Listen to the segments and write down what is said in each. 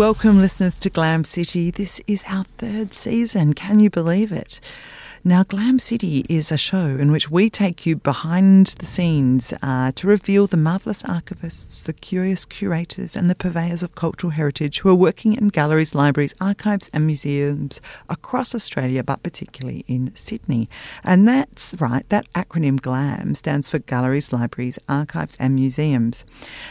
Welcome, listeners, to Glam City. This is our third season. Can you believe it? Now, Glam City is a show in which we take you behind the scenes uh, to reveal the marvellous archivists, the curious curators, and the purveyors of cultural heritage who are working in galleries, libraries, archives, and museums across Australia, but particularly in Sydney. And that's right, that acronym GLAM stands for Galleries, Libraries, Archives, and Museums.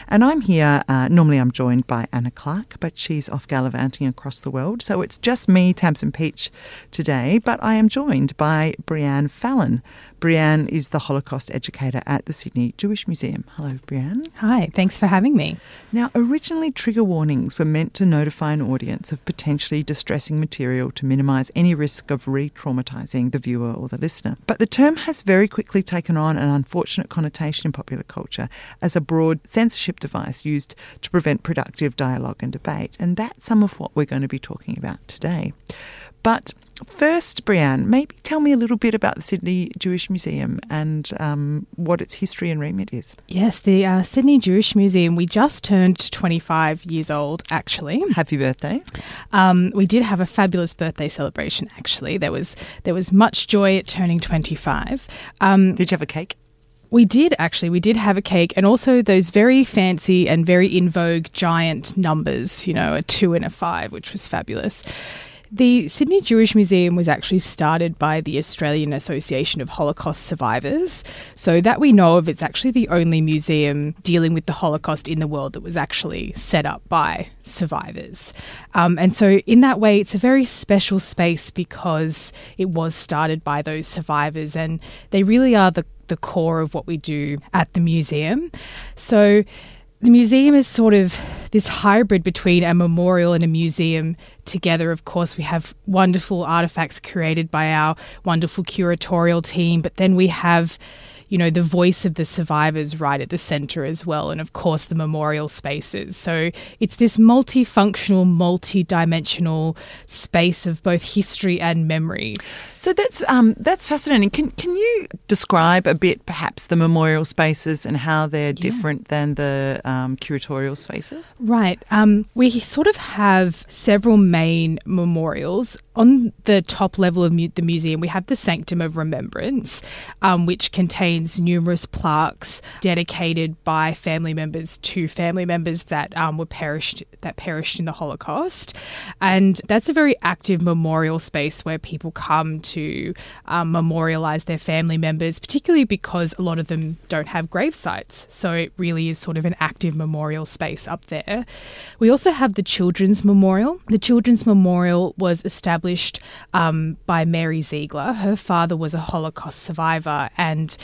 And I'm here, uh, normally I'm joined by Anna Clark, but she's off gallivanting across the world. So it's just me, Tamson Pietsch today, but I am joined by Brianne Fallon. Brianne is the Holocaust educator at the Sydney Jewish Museum. Hello, Brianne. Hi, thanks for having me. Now, originally, trigger warnings were meant to notify an audience of potentially distressing material to minimise any risk of re traumatising the viewer or the listener. But the term has very quickly taken on an unfortunate connotation in popular culture as a broad censorship device used to prevent productive dialogue and debate. And that's some of what we're going to be talking about today. But first, Brianne, maybe tell me a little bit about the Sydney Jewish Museum and um, what its history and remit is. Yes, the uh, Sydney Jewish Museum, we just turned 25 years old, actually. Happy birthday. Um, we did have a fabulous birthday celebration, actually. There was, there was much joy at turning 25. Um, did you have a cake? We did actually. We did have a cake and also those very fancy and very in vogue giant numbers, you know, a two and a five, which was fabulous. The Sydney Jewish Museum was actually started by the Australian Association of Holocaust Survivors. So, that we know of, it's actually the only museum dealing with the Holocaust in the world that was actually set up by survivors. Um, and so, in that way, it's a very special space because it was started by those survivors and they really are the, the core of what we do at the museum. So, the museum is sort of this hybrid between a memorial and a museum together. Of course, we have wonderful artifacts created by our wonderful curatorial team, but then we have you know, the voice of the survivors right at the center as well, and of course the memorial spaces. So it's this multifunctional, multi-dimensional space of both history and memory. So that's um, that's fascinating. Can can you describe a bit, perhaps, the memorial spaces and how they're different than the um, curatorial spaces? Right. Um, we sort of have several main memorials on the top level of mu- the museum, we have the Sanctum of Remembrance, um, which contains numerous plaques dedicated by family members to family members that um, were perished that perished in the Holocaust, and that's a very active memorial space where people come to um, memorialize their family members, particularly because a lot of them don't have grave sites. So it really is sort of an active memorial space up there. We also have the Children's Memorial. The Children's Memorial was established established um, by Mary Ziegler. Her father was a Holocaust survivor, and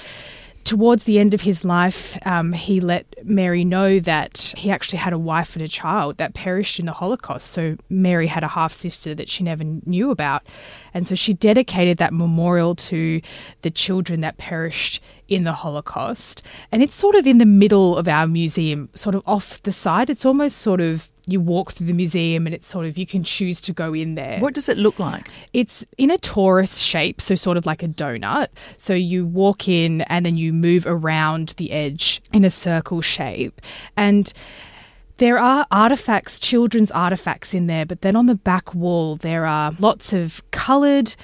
towards the end of his life, um, he let Mary know that he actually had a wife and a child that perished in the Holocaust. So Mary had a half sister that she never knew about. And so she dedicated that memorial to the children that perished in the Holocaust. And it's sort of in the middle of our museum, sort of off the side. It's almost sort of you walk through the museum and it's sort of you can choose to go in there. What does it look like? It's in a torus shape, so sort of like a donut. So you walk in and then you move around the edge in a circle shape. And there are artifacts, children's artifacts in there, but then on the back wall there are lots of coloured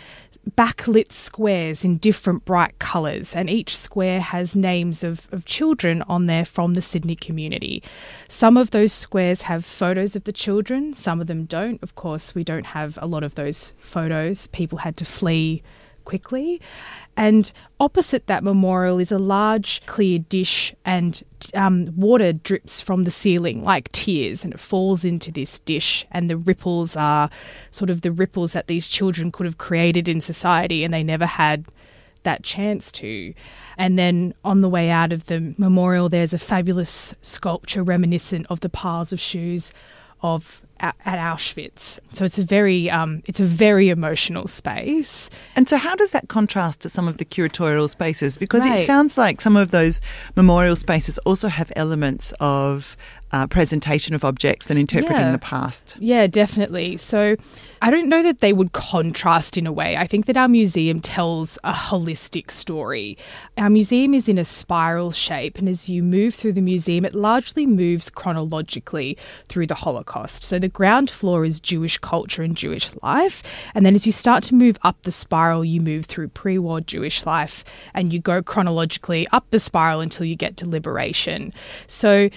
backlit squares in different bright colours, and each square has names of, of children on there from the Sydney community. Some of those squares have photos of the children, some of them don't. Of course, we don't have a lot of those photos. People had to flee quickly. And opposite that memorial is a large clear dish, and um, water drips from the ceiling like tears, and it falls into this dish. And the ripples are sort of the ripples that these children could have created in society, and they never had that chance to. And then on the way out of the memorial, there's a fabulous sculpture reminiscent of the piles of shoes of at, Auschwitz. So it's a very um, it's a very emotional space. And so, how does that contrast to some of the curatorial spaces? Because right. it sounds like some of those memorial spaces also have elements of uh, presentation of objects and interpreting yeah. the past. Yeah, definitely. So I don't know that they would contrast in a way. I think that our museum tells a holistic story. Our museum is in a spiral shape, and as you move through the museum, it largely moves chronologically through the Holocaust. So the ground floor is Jewish culture and Jewish life. And then as you start to move up the spiral, you move through pre war Jewish life and you go chronologically up the spiral until you get to liberation. So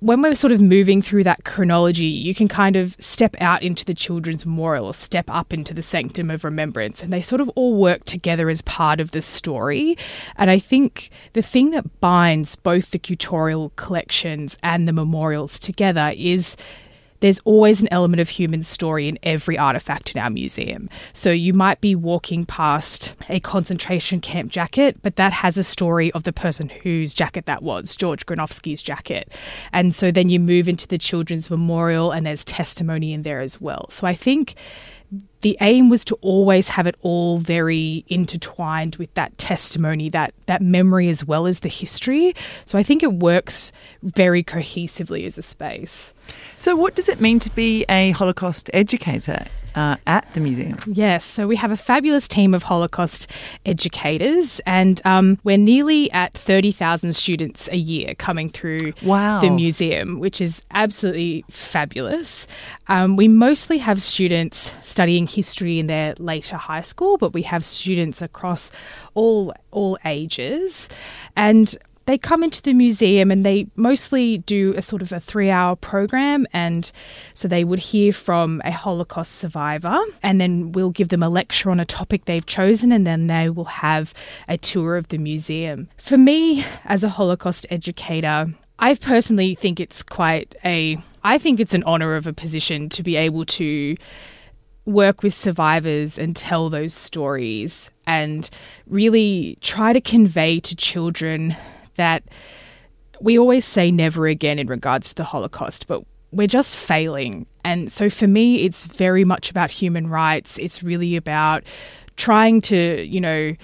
when we're sort of moving through that chronology, you can kind of step out into the children's memorial or step up into the sanctum of remembrance, and they sort of all work together as part of the story. And I think the thing that binds both the curatorial collections and the memorials together is there's always an element of human story in every artifact in our museum. So you might be walking past a concentration camp jacket, but that has a story of the person whose jacket that was, George Granovsky's jacket. And so then you move into the Children's Memorial and there's testimony in there as well. So I think the aim was to always have it all very intertwined with that testimony, that that memory as well as the history. So I think it works very cohesively as a space. So what does it mean to be a Holocaust educator uh, at the museum? Yes, so we have a fabulous team of Holocaust educators, and um, we're nearly at 30,000 students a year coming through wow. the museum, which is absolutely fabulous. Um, we mostly have students studying history in their later high school, but we have students across all all ages, and they come into the museum and they mostly do a sort of a three hour program. And so they would hear from a Holocaust survivor, and then we'll give them a lecture on a topic they've chosen, and then they will have a tour of the museum. For me, as a Holocaust educator, I personally think it's quite a, I think it's an honour of a position to be able to work with survivors and tell those stories and really try to convey to children that we always say never again in regards to the Holocaust, but we're just failing. And so for me, it's very much about human rights. It's really about trying to, you know,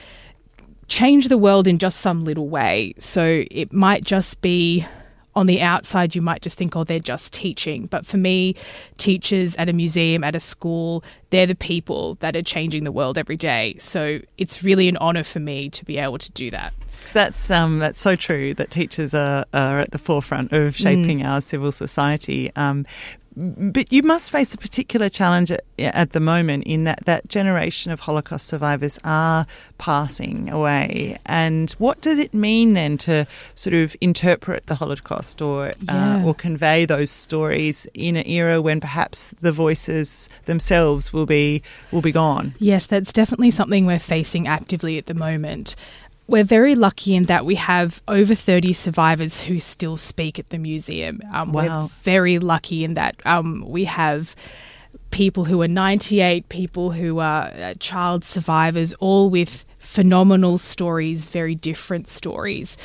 change the world in just some little way. So it might just be on the outside, you might just think, oh, they're just teaching. But for me, teachers at a museum, at a school, they're the people that are changing the world every day. So it's really an honour for me to be able to do that. That's um, that's so true. That teachers are, are at the forefront of shaping mm. our civil society. Um, but you must face a particular challenge at, at, the moment in that that generation of Holocaust survivors are passing away. And what does it mean then to sort of interpret the Holocaust or uh, yeah. uh, or convey those stories in an era when perhaps the voices themselves will be will be gone? Yes, that's definitely something we're facing actively at the moment we're very lucky in that we have over 30 survivors who still speak at the museum. Um, wow. We're very lucky in that um, we have people who are 98, people who are uh, child survivors, all with phenomenal stories, very different stories.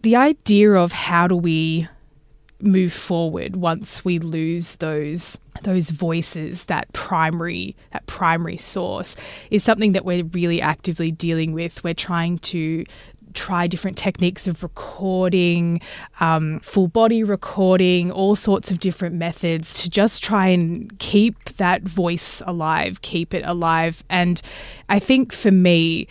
The idea of how do we move forward once we lose those those voices that primary that primary source is something that we're really actively dealing with we're trying to try different techniques of recording, um, full body recording, all sorts of different methods to just try and keep that voice alive, keep it alive. And I think for me,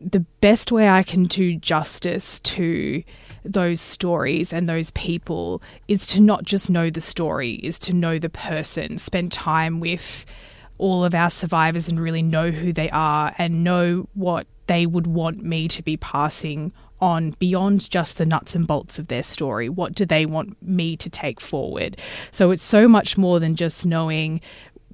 the best way I can do justice to those stories and those people is to not just know the story, is to know the person, spend time with all of our survivors and really know who they are and know what they would want me to be passing on beyond just the nuts and bolts of their story. What do they want me to take forward? So it's so much more than just knowing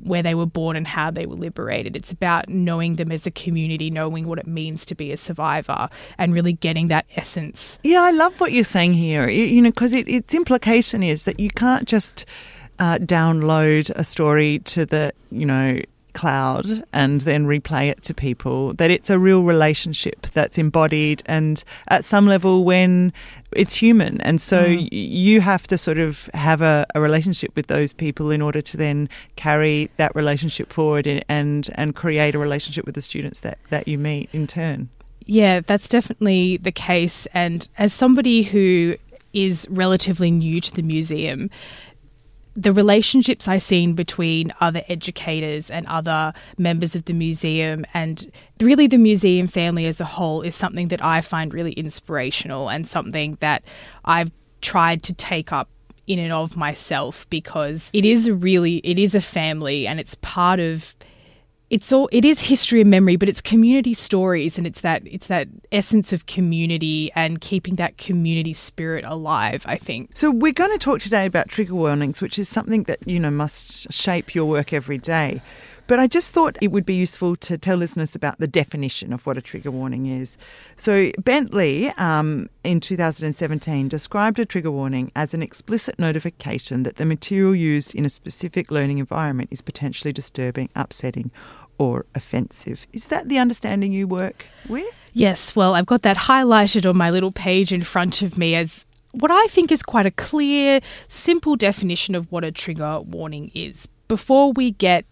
where they were born and how they were liberated. It's about knowing them as a community, knowing what it means to be a survivor, and really getting that essence. Yeah, I love what you're saying here. You, you know, because it, its implication is that you can't just uh, download a story to the, you know, cloud and then replay it to people that it's a real relationship that's embodied and at some level when it's human. And so mm. you have to sort of have a, a, relationship with those people in order to then carry that relationship forward and and create a relationship with the students that that you meet in turn. Yeah that's definitely the case. And as somebody who is relatively new to the museum the relationships I've seen between other educators and other members of the museum and really the museum family as a whole is something that I find really inspirational and something that I've tried to take up in and of myself because it is really it is a family and it's part of it's all it is history and memory but it's community stories and it's that it's that essence of community and keeping that community spirit alive i think so we're going to talk today about trigger warnings which is something that you know must shape your work every day but I just thought it would be useful to tell listeners about the definition of what a trigger warning is. So, Bentley um, in 2017 described a trigger warning as an explicit notification that the material used in a specific learning environment is potentially disturbing, upsetting, or offensive. Is that the understanding you work with? Yes, well, I've got that highlighted on my little page in front of me as what I think is quite a clear, simple definition of what a trigger warning is. Before we get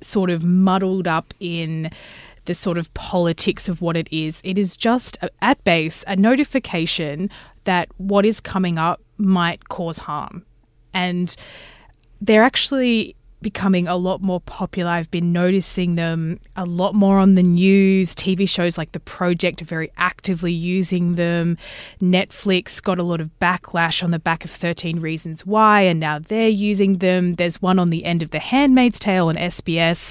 sort of muddled up in the sort of politics of what it is. It is just, uh, at base, a notification that what is coming up might cause harm. And they're actually becoming a lot more popular. I've been noticing them a lot more on the news. TV shows like The Project are very actively using them. Netflix got a lot of backlash on the back of 13 Reasons Why, and now they're using them. There's one on the end of The Handmaid's Tale on SBS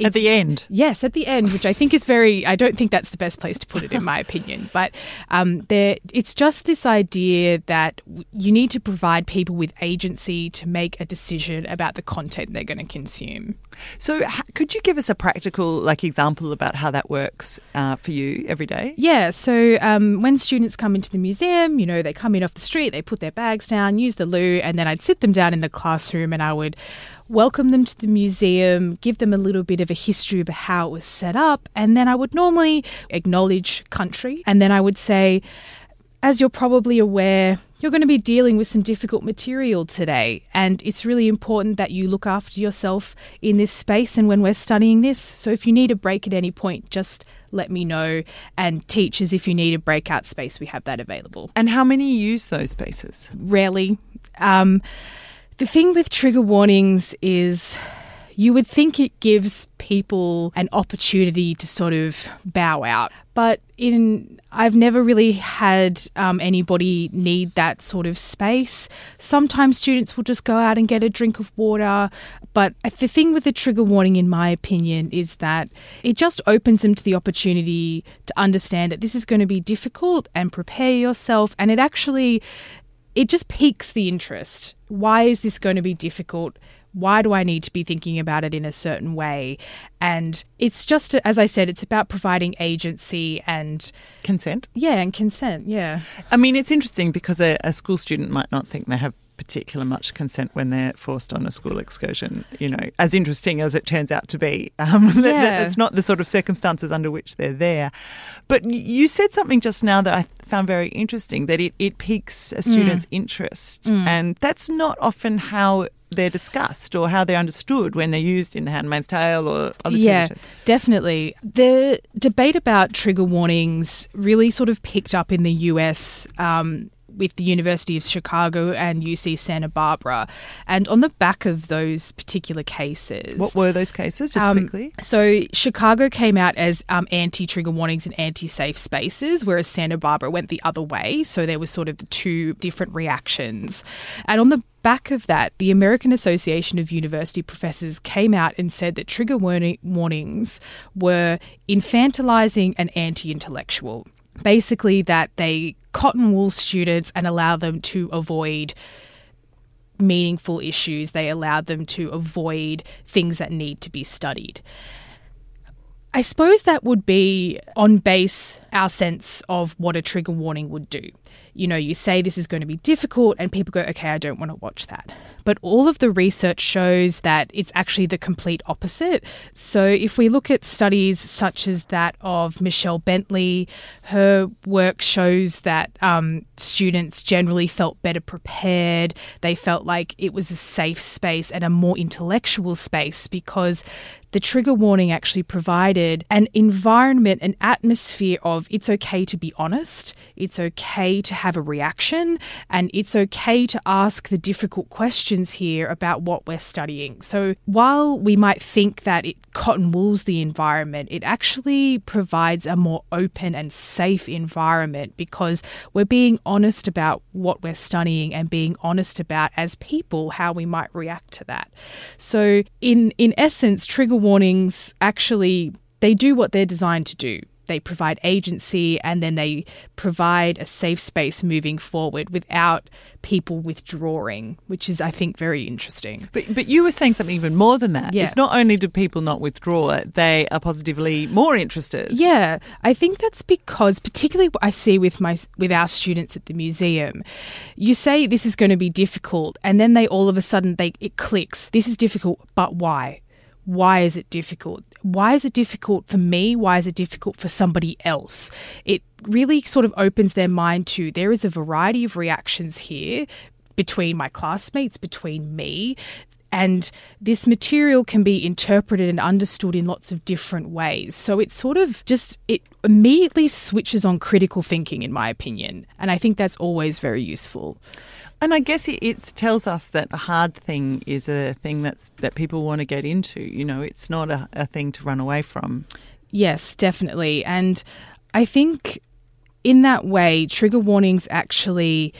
at the end. Yes, at the end, which I think is very. I don't think that's the best place to put it, in my opinion. But um, there, it's just this idea that you need to provide people with agency to make a decision about the content they're going to consume. So, could you give us a practical, like, example about how that works uh, for you every day? Yeah. So, um, when students come into the museum, you know, they come in off the street, they put their bags down, use the loo, and then I'd sit them down in the classroom and I would welcome them to the museum, give them a little bit of a history of how it was set up, and then I would normally acknowledge country, and then I would say, as you're probably aware, you're going to be dealing with some difficult material today, and it's really important that you look after yourself in this space and when we're studying this. So, if you need a break at any point, just let me know. And teachers, if you need a breakout space, we have that available. And how many use those spaces? Rarely. Um, the thing with trigger warnings is you would think it gives people an opportunity to sort of bow out. But in I've never really had um, anybody need that sort of space. Sometimes students will just go out and get a drink of water. But the thing with the trigger warning, in my opinion, is that it just opens them to the opportunity to understand that this is going to be difficult and prepare yourself. And it actually it just piques the interest. Why is this going to be difficult? Why do I need to be thinking about it in a certain way? And it's just, as I said, it's about providing agency and consent. Yeah, and consent. Yeah. I mean, it's interesting because a, a school student might not think they have particular much consent when they're forced on a school excursion. You know, as interesting as it turns out to be, um, yeah. that, it's not the sort of circumstances under which they're there. But you said something just now that I found very interesting that it, it piques a student's mm. interest, mm. and that's not often how they're discussed or how they're understood when they're used in The Handmaid's Tale or other yeah, TV shows. definitely. The debate about trigger warnings really sort of picked up in the US um, with the University of Chicago and UC Santa Barbara. And on the back of those particular cases. What were those cases, just um, quickly? So, Chicago came out as um, anti trigger warnings and anti safe spaces, whereas Santa Barbara went the other way. So, there was sort of the two different reactions. And on the back of that, the American Association of University Professors came out and said that trigger warning- warnings were infantilizing and anti intellectual basically that they cotton wool students and allow them to avoid meaningful issues. They allow them to avoid things that need to be studied. I suppose that would be on base our sense of what a trigger warning would do you know, you say this is going to be difficult, and people go, okay, I don't want to watch that. But all of the research shows that it's actually the complete opposite. So if we look at studies such as that of Michelle Bentley, her work shows that um, students generally felt better prepared. They felt like it was a safe space and a more intellectual space because the trigger warning actually provided an environment, an atmosphere of it's okay to be honest, it's okay to have a reaction, and it's okay to ask the difficult questions here about what we're studying. So while we might think that it cotton wools the environment, it actually provides a more open and safe environment because we're being honest about what we're studying and being honest about as people how we might react to that. So in in essence, trigger warnings actually they do what they're designed to do they provide agency and then they provide a safe space moving forward without people withdrawing, which is, I think, very interesting. But, but you were saying something even more than that. Yeah. It's not only do people not withdraw, they are positively more interested. Yeah, I think that's because, particularly what I see with my with our students at the museum, you say this is going to be difficult, and then they all of a sudden they it clicks. This is difficult, but why? Why is it difficult? Why is it difficult for me? Why is it difficult for somebody else? It really sort of opens their mind to there is a variety of reactions here between my classmates, between me. And this material can be interpreted and understood in lots of different ways. So it sort of just, it immediately switches on critical thinking, in my opinion. And I think that's always very useful. And I guess it, it, tells us that a hard thing is a thing that's that people want to get into. You know, it's not a, a thing to run away from. Yes, definitely. And I think in that way, trigger warnings actually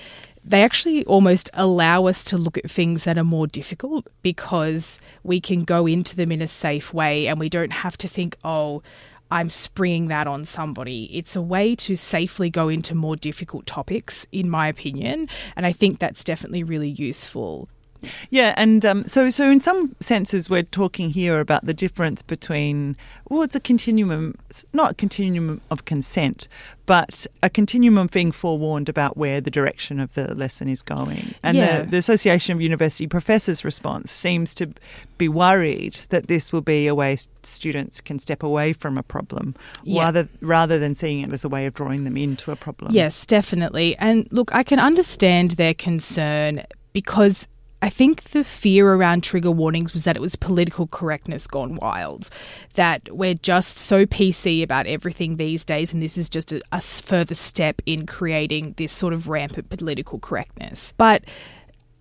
they actually almost allow us to look at things that are more difficult because we can go into them in a safe way and we don't have to think, oh, I'm springing that on somebody. It's a way to safely go into more difficult topics, in my opinion. And I think that's definitely really useful. Yeah, and um, so so in some senses, we're talking here about the difference between well, it's a continuum, it's not a continuum of consent, but a continuum of being forewarned about where the direction of the lesson is going. And yeah. the, the Association of University Professors' response seems to be worried that this will be a way students can step away from a problem, yeah. rather rather than seeing it as a way of drawing them into a problem. Yes, definitely. And look, I can understand their concern because I think the fear around trigger warnings was that it was political correctness gone wild, that we're just so PC about everything these days, and this is just a, a further step in creating this sort of rampant political correctness. But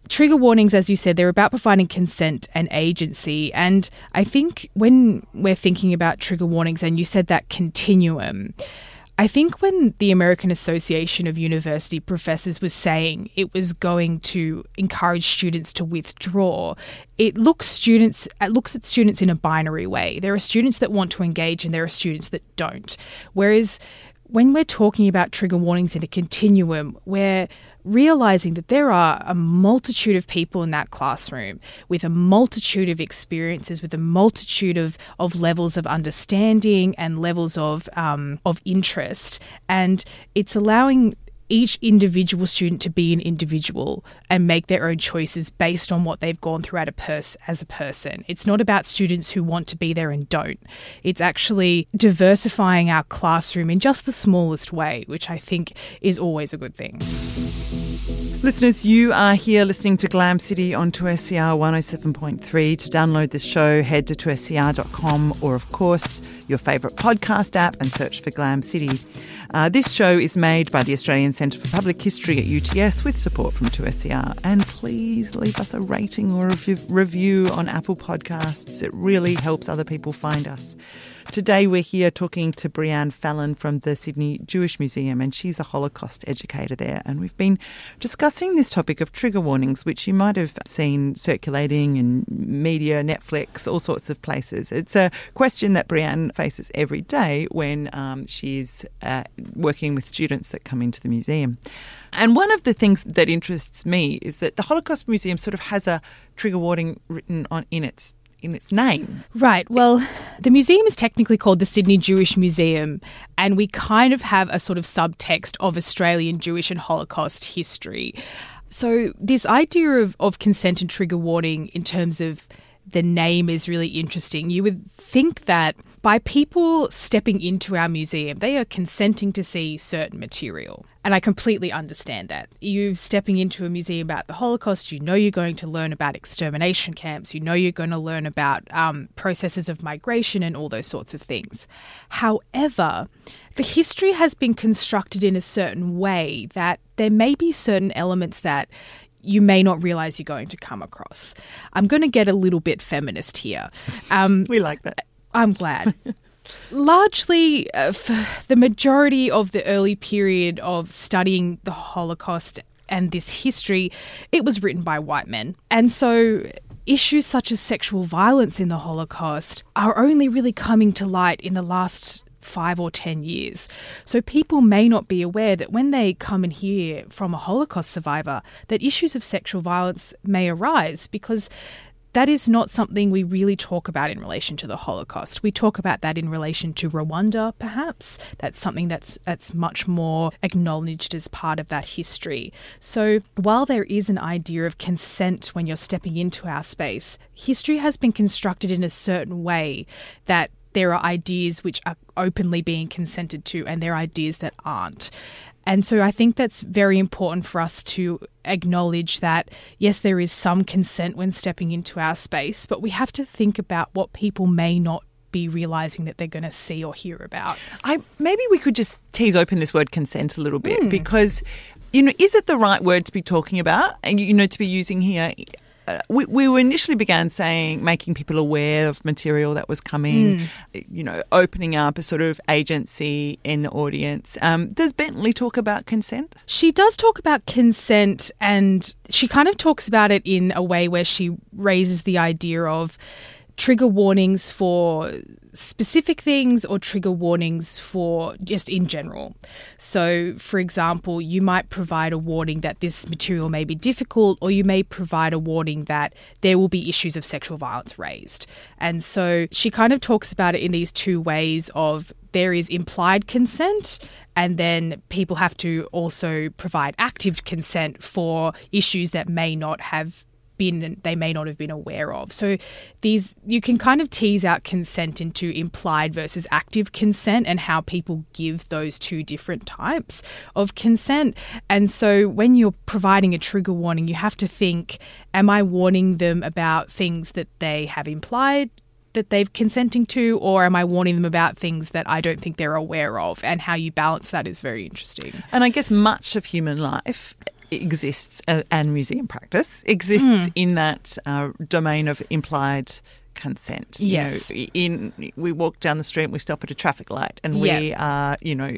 trigger warnings, as you said, they're about providing consent and agency. And I think when we're thinking about trigger warnings, and you said that continuum, I think when the American Association of University Professors was saying it was going to encourage students to withdraw, it looks students it looks at students in a binary way. There are students that want to engage and there are students that don't. Whereas when we're talking about trigger warnings in a continuum, we're realizing that there are a multitude of people in that classroom with a multitude of experiences, with a multitude of, of levels of understanding and levels of um, of interest, and it's allowing each individual student to be an individual and make their own choices based on what they've gone through as a person. It's not about students who want to be there and don't. It's actually diversifying our classroom in just the smallest way, which I think is always a good thing. Listeners, you are here listening to Glam City on 2SER 107.3. To download this show, head to 2SER.com or, of course, your favourite podcast app and search for Glam City. Uh, this show is made by the Australian Centre for Public History at UTS with support from 2SER. And please leave us a rating or a review on Apple Podcasts. It really helps other people find us. Today we're here talking to Breanne Fallon from the Sydney Jewish Museum, and she's a Holocaust educator there. And we've been discussing this topic of trigger warnings, which you might have seen circulating in media, Netflix, all sorts of places. It's a question that Breanne faces every day when um, she's uh, working with students that come into the museum. And one of the things that interests me is that the Holocaust Museum sort of has a trigger warning written on in its in its name. Right. Well, the museum is technically called the Sydney Jewish Museum, and we kind of have a sort of subtext of Australian Jewish and Holocaust history. So, this idea of, of consent and trigger warning in terms of the name is really interesting. You would think that By people stepping into our museum, they are consenting to see certain material. And I completely understand that. You stepping into a museum about the Holocaust, you know you're going to learn about extermination camps, you know you're going to learn about um, processes of migration and all those sorts of things. However, the history has been constructed in a certain way that there may be certain elements that you may not realize you're going to come across. I'm going to get a little bit feminist here. Um, we like that. I'm glad. Largely, uh, for the majority of the early period of studying the Holocaust and this history, it was written by white men. And so issues such as sexual violence in the Holocaust are only really coming to light in the last five or ten years. So people may not be aware that when they come and hear from a Holocaust survivor that issues of sexual violence may arise because that is not something we really talk about in relation to the Holocaust. We talk about that in relation to Rwanda, perhaps. That's something that's that's much more acknowledged as part of that history. So while there is an idea of consent when you're stepping into our space, history has been constructed in a certain way that there are ideas which are openly being consented to and there are ideas that aren't. And so I think that's very important for us to acknowledge that, yes, there is some consent when stepping into our space, but we have to think about what people may not be realizing that they're going to see or hear about. I maybe we could just tease open this word consent a little bit mm. because you know is it the right word to be talking about and you know to be using here we, we initially began saying making people aware of material that was coming, mm. you know, opening up a sort of agency in the audience. Um, does Bentley talk about consent? She does talk about consent, and she kind of talks about it in a way where she raises the idea of trigger warnings for specific things or trigger warnings for just in general. So, for example, you might provide a warning that this material may be difficult, or you may provide a warning that there will be issues of sexual violence raised. And so she kind of talks about it in these two ways of there is implied consent and then people have to also provide active consent for issues that may not have been they may not have been aware of. So these you can kind of tease out consent into implied versus active consent and how people give those two different types of consent. And so when you're providing a trigger warning, you have to think am I warning them about things that they have implied that they've consenting to, or am I warning them about things that I don't think they're aware of? And how you balance that is very interesting. And I guess much of human life exists uh, and museum practice exists mm. in that uh, domain of implied consent. Yes. You know, in we walk down the street, we stop at a traffic light, and we are, you know,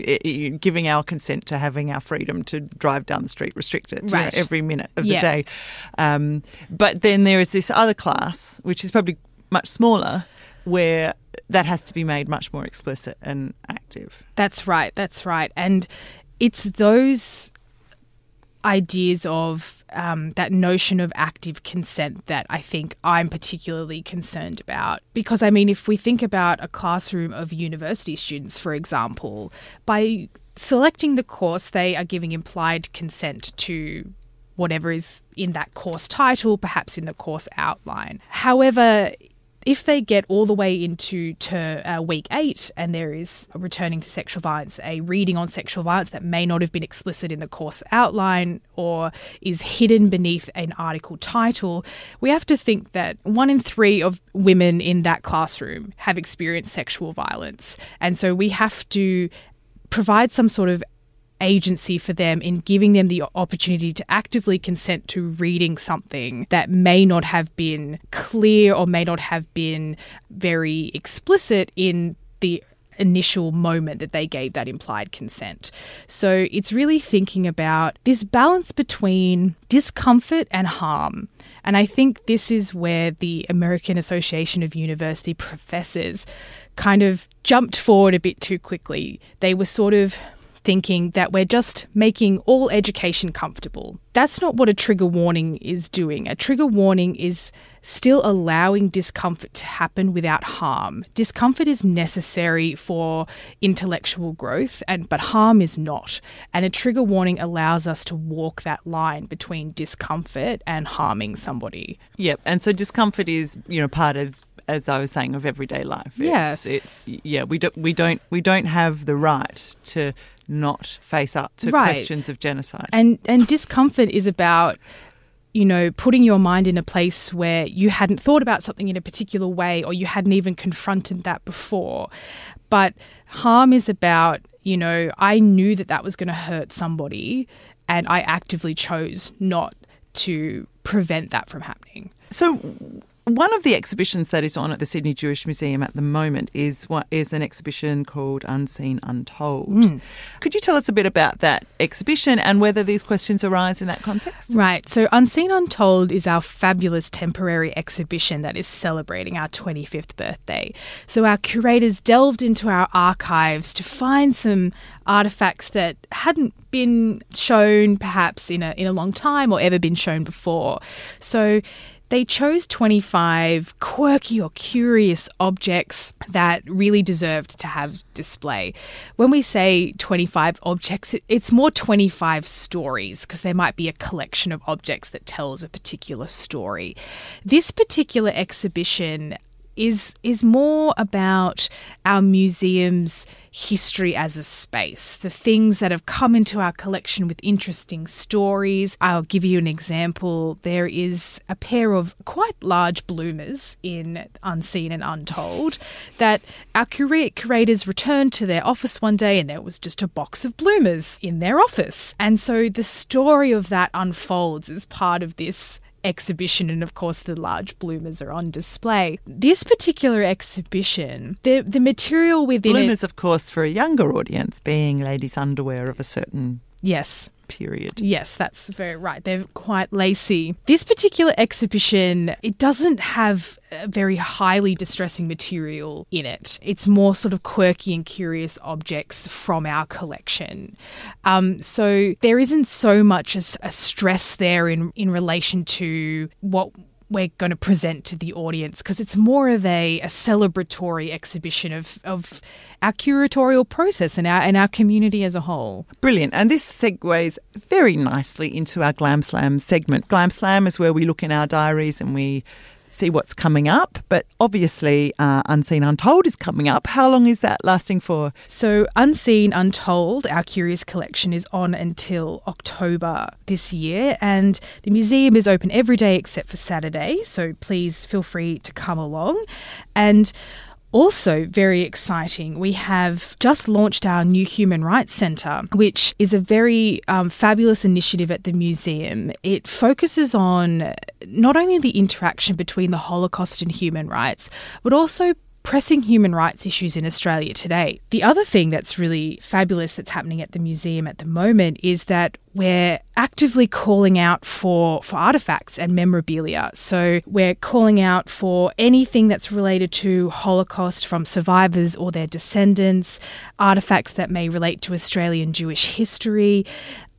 giving our consent to having our freedom to drive down the street restricted right. you know, every minute of yeah. the day. Um, but then there is this other class, which is probably much smaller, where that has to be made much more explicit and active. That's right. That's right. And it's those ideas of um, that notion of active consent that I think I'm particularly concerned about. Because, I mean, if we think about a classroom of university students, for example, by selecting the course, they are giving implied consent to whatever is in that course title, perhaps in the course outline. However, if they get all the way into uh, week eight and there is a returning to sexual violence, a reading on sexual violence that may not have been explicit in the course outline or is hidden beneath an article title, we have to think that one in three of women in that classroom have experienced sexual violence. And so we have to provide some sort of agency for them in giving them the opportunity to actively consent to reading something that may not have been clear or may not have been very explicit in the initial moment that they gave that implied consent. So it's really thinking about this balance between discomfort and harm. And I think this is where the American Association of University Professors kind of jumped forward a bit too quickly. They were sort of thinking that we're just making all education comfortable. That's not what a trigger warning is doing. A trigger warning is still allowing discomfort to happen without harm. Discomfort is necessary for intellectual growth and but harm is not. And a trigger warning allows us to walk that line between discomfort and harming somebody. Yep. And so discomfort is, you know, part of as I was saying, of everyday life. Yeah. It's, it's yeah, we don't we don't we don't have the right to not face up to Right. questions of genocide. And and discomfort is about you know putting your mind in a place where you hadn't thought about something in a particular way or you hadn't even confronted that before. But harm is about, you know, I knew that that was going to hurt somebody and I actively chose not to prevent that from happening. So, one of the exhibitions that is on at the Sydney Jewish Museum at the moment is what is an exhibition called Unseen Untold. Hmm. Could you tell us a bit about that exhibition and whether these questions arise in that context? Right. So, Unseen Untold is our fabulous temporary exhibition that is celebrating our 25th birthday. So, our curators delved into our archives to find some artifacts that hadn't been shown perhaps in a, in a long time or ever been shown before. So, they chose 25 quirky or curious objects that really deserved to have display. When we say 25 objects, it's more 25 stories because there might be a collection of objects that tells a particular story. This particular exhibition is is more about our museum's history as a space, the things that have come into our collection with interesting stories. I'll give you an example. There is a pair of quite large bloomers in Unseen and Untold that our cura- curators returned to their office one day and there was just a box of bloomers in their office. And so the story of that unfolds as part of this exhibition and of course the large bloomers are on display. This particular exhibition, the the material within it Bloomers, of course, for a younger audience, being ladies' underwear of a certain Yes. period. Yes, that's very right. They're quite lacy. This particular exhibition, it doesn't have a very highly distressing material in it. It's more sort of quirky and curious objects from our collection. Um, so there isn't so much as a stress there in, in relation to what we're going to present to the audience because it's more of a, a celebratory exhibition of, of our curatorial process and our, and our community as a whole. Brilliant. And this segues very nicely into our Glam Slam segment. Glam Slam is where we look in our diaries and we see what's coming up. But obviously, uh, Unseen Untold is coming up. How long is that lasting for? So, Unseen Untold, our curious collection, is on until October this year, and the museum is open every day except for Saturday. So, please feel free to come along. And also, very exciting, we have just launched our new Human Rights Centre, which is a very um, fabulous initiative at the museum. It focuses on not only the interaction between the Holocaust and human rights, but also pressing human rights issues in Australia today. The other thing that's really fabulous that's happening at the museum at the moment is that we're actively calling out for, for artifacts and memorabilia. So we're calling out for anything that's related to Holocaust from survivors or their descendants, artifacts that may relate to Australian Jewish history.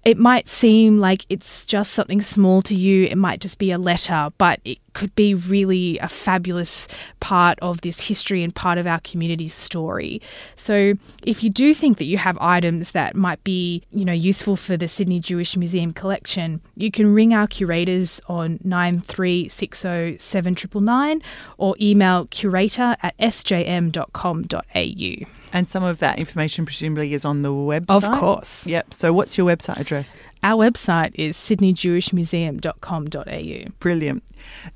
It might seem like it's just something small to you, it might just be a letter, but it could be really a fabulous part of this history and part of our community's story. So if you do think that you have items that might be, you know, useful for the Sydney Jewish Museum collection, you can ring our curators on 93607999 or email curator at sjm.com.au. And some of that information presumably is on the website. Of course. Yep. So, what's your website address? Our website is sydneyjewishmuseum.com.au. Brilliant.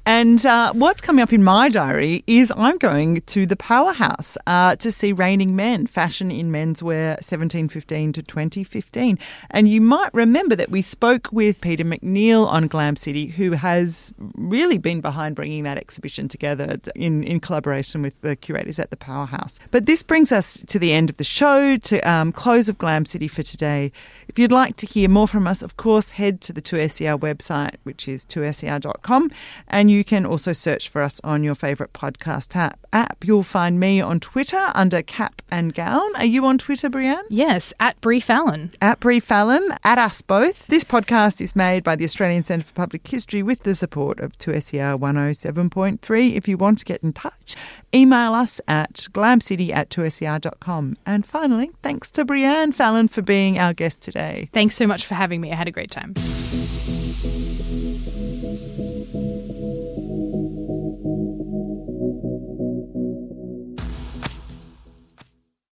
And uh, what's coming up in my diary is I'm going to the Powerhouse uh, to see Reigning Men, fashion in menswear 1715 to 2015. And you might remember that we spoke with Peter McNeil on Glam City, who has really been behind bringing that exhibition together in, in collaboration with the curators at the Powerhouse. But this brings us to the end of the show, to um, close of Glam City for today. If you'd like to hear more from us, of course, head to the 2SER website, which is 2ser.com, and you can also search for us on your favourite podcast app. You'll find me on Twitter under Cap and Gown. Are you on Twitter, Brianne? Yes, at Brie Fallon. At Brie Fallon, at us both. This podcast is made by the Australian Centre for Public History with the support of 2SER 107.3. If you want to get in touch, email us at glamcity at 2ser.com. And finally, thanks to Brianne Fallon for being our guest today. Thanks so much for having me. I had a great time.